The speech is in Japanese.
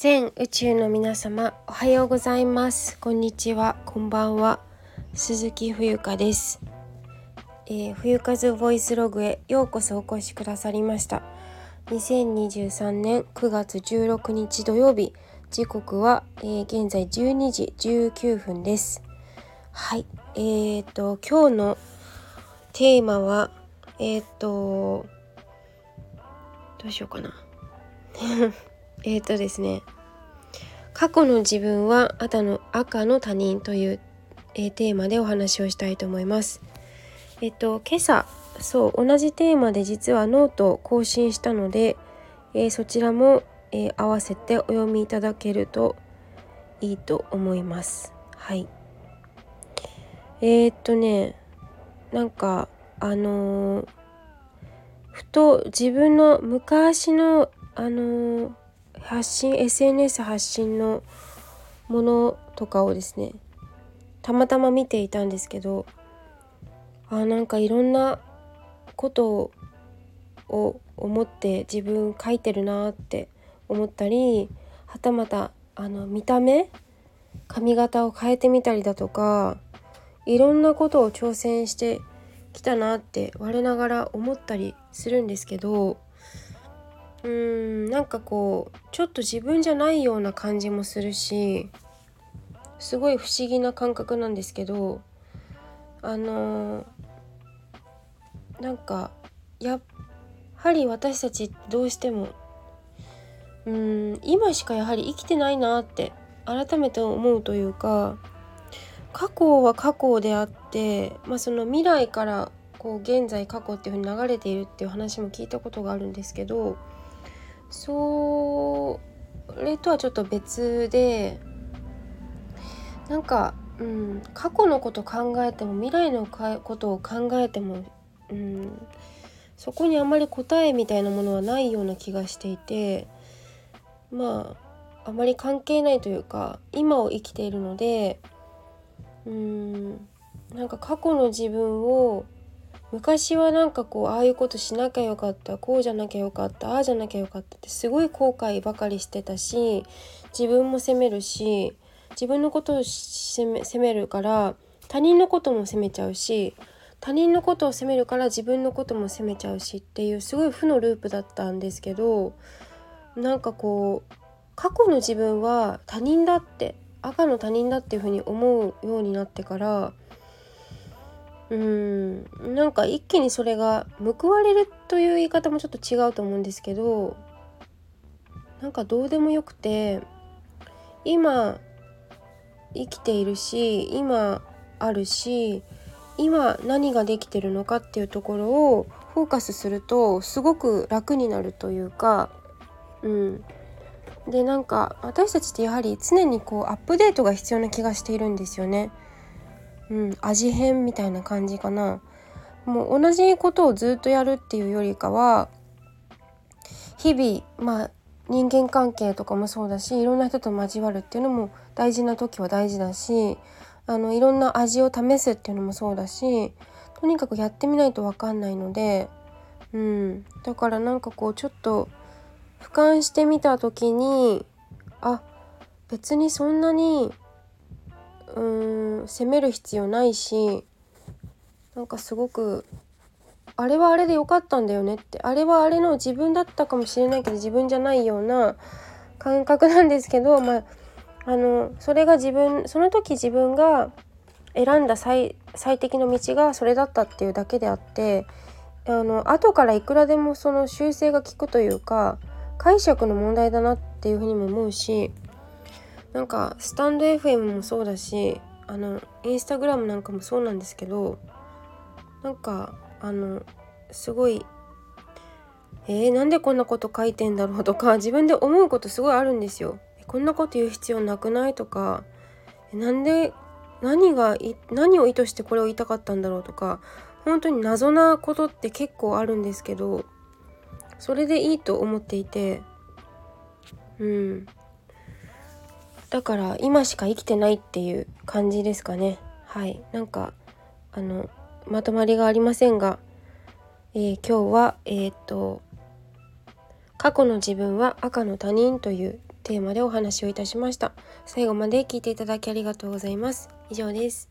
全宇宙の皆様おはようございます。こんにちは。こんばんは。鈴木冬香です、えー、冬風ボイスログへようこそお越しくださりました。2023年9月16日土曜日。時刻は、えー、現在12時19分です。はい。えーと今日のテーマはえっ、ー、とどうしようかな。えっとですね過去の自分は赤の赤の他人という、えー、テーマでお話をしたいと思います。えっと今朝そう同じテーマで実はノートを更新したので、えー、そちらも、え、合わせてお読みいただけるといいと思います。はい。えー、っとねなんかあの、ふと自分の昔のあの、発信 SNS 発信のものとかをですねたまたま見ていたんですけどあなんかいろんなことを思って自分書いてるなって思ったりはたまたあの見た目髪型を変えてみたりだとかいろんなことを挑戦してきたなって我ながら思ったりするんですけどうーんなんかこうちょっと自分じゃないような感じもするしすごい不思議な感覚なんですけどあのー、なんかやはり私たちどうしてもうん今しかやはり生きてないなって改めて思うというか過去は過去であって、まあ、その未来からこう現在過去っていうふうに流れているっていう話も聞いたことがあるんですけどそれとはちょっと別でなんか、うん、過去のこと考えても未来のことを考えても、うん、そこにあまり答えみたいなものはないような気がしていてまああまり関係ないというか今を生きているのでうんなんか過去の自分を昔はなんかこうああいうことしなきゃよかったこうじゃなきゃよかったああじゃなきゃよかったってすごい後悔ばかりしてたし自分も責めるし自分のことを責めるから他人のことも責めちゃうし他人のことを責めるから自分のことも責めちゃうしっていうすごい負のループだったんですけどなんかこう過去の自分は他人だって赤の他人だっていうふうに思うようになってからうんなんか一気にそれが報われるという言い方もちょっと違うと思うんですけどなんかどうでもよくて今生きているし今あるし今何ができてるのかっていうところをフォーカスするとすごく楽になるというかうんでなんか私たちってやはり常にこうアップデートが必要な気がしているんですよね。うん、味変みたいな感じかな。もう同じことをずっとやるっていうよりかは日々まあ人間関係とかもそうだしいろんな人と交わるっていうのも大事な時は大事だしあのいろんな味を試すっていうのもそうだしとにかくやってみないと分かんないので、うん、だからなんかこうちょっと俯瞰してみた時にあ別にそんなにうーん責める必要ないしなんかすごくあれはあれで良かったんだよねって。あれはあれの自分だったかもしれないけど自分じゃないような感覚なんですけどまああのそれが自分その時自分が選んだ最最適の道がそれだったっていうだけであってあの後からいくらでもその修正が効くというか解釈の問題だなっていうふうにも思うしなんかスタンド FM もそうだしあのインスタグラムなんかもそうなんですけどなんかあのすごいえー、なんでこんなこと書いてんだろうとか 自分で思うことすごいあるんですよ。こんなこと言う必要なくないとかなんで何が何を意図してこれを言いたかったんだろうとか本当に謎なことって結構あるんですけどそれでいいと思っていてうんだから今しか生きてないっていう感じですかね。はい。なんかあのまとまりがありませんが、えー、今日はえっ、と過去の自分は赤の他人というテーマでお話をいたしました。最後まで聞いていただきありがとうございます。以上です。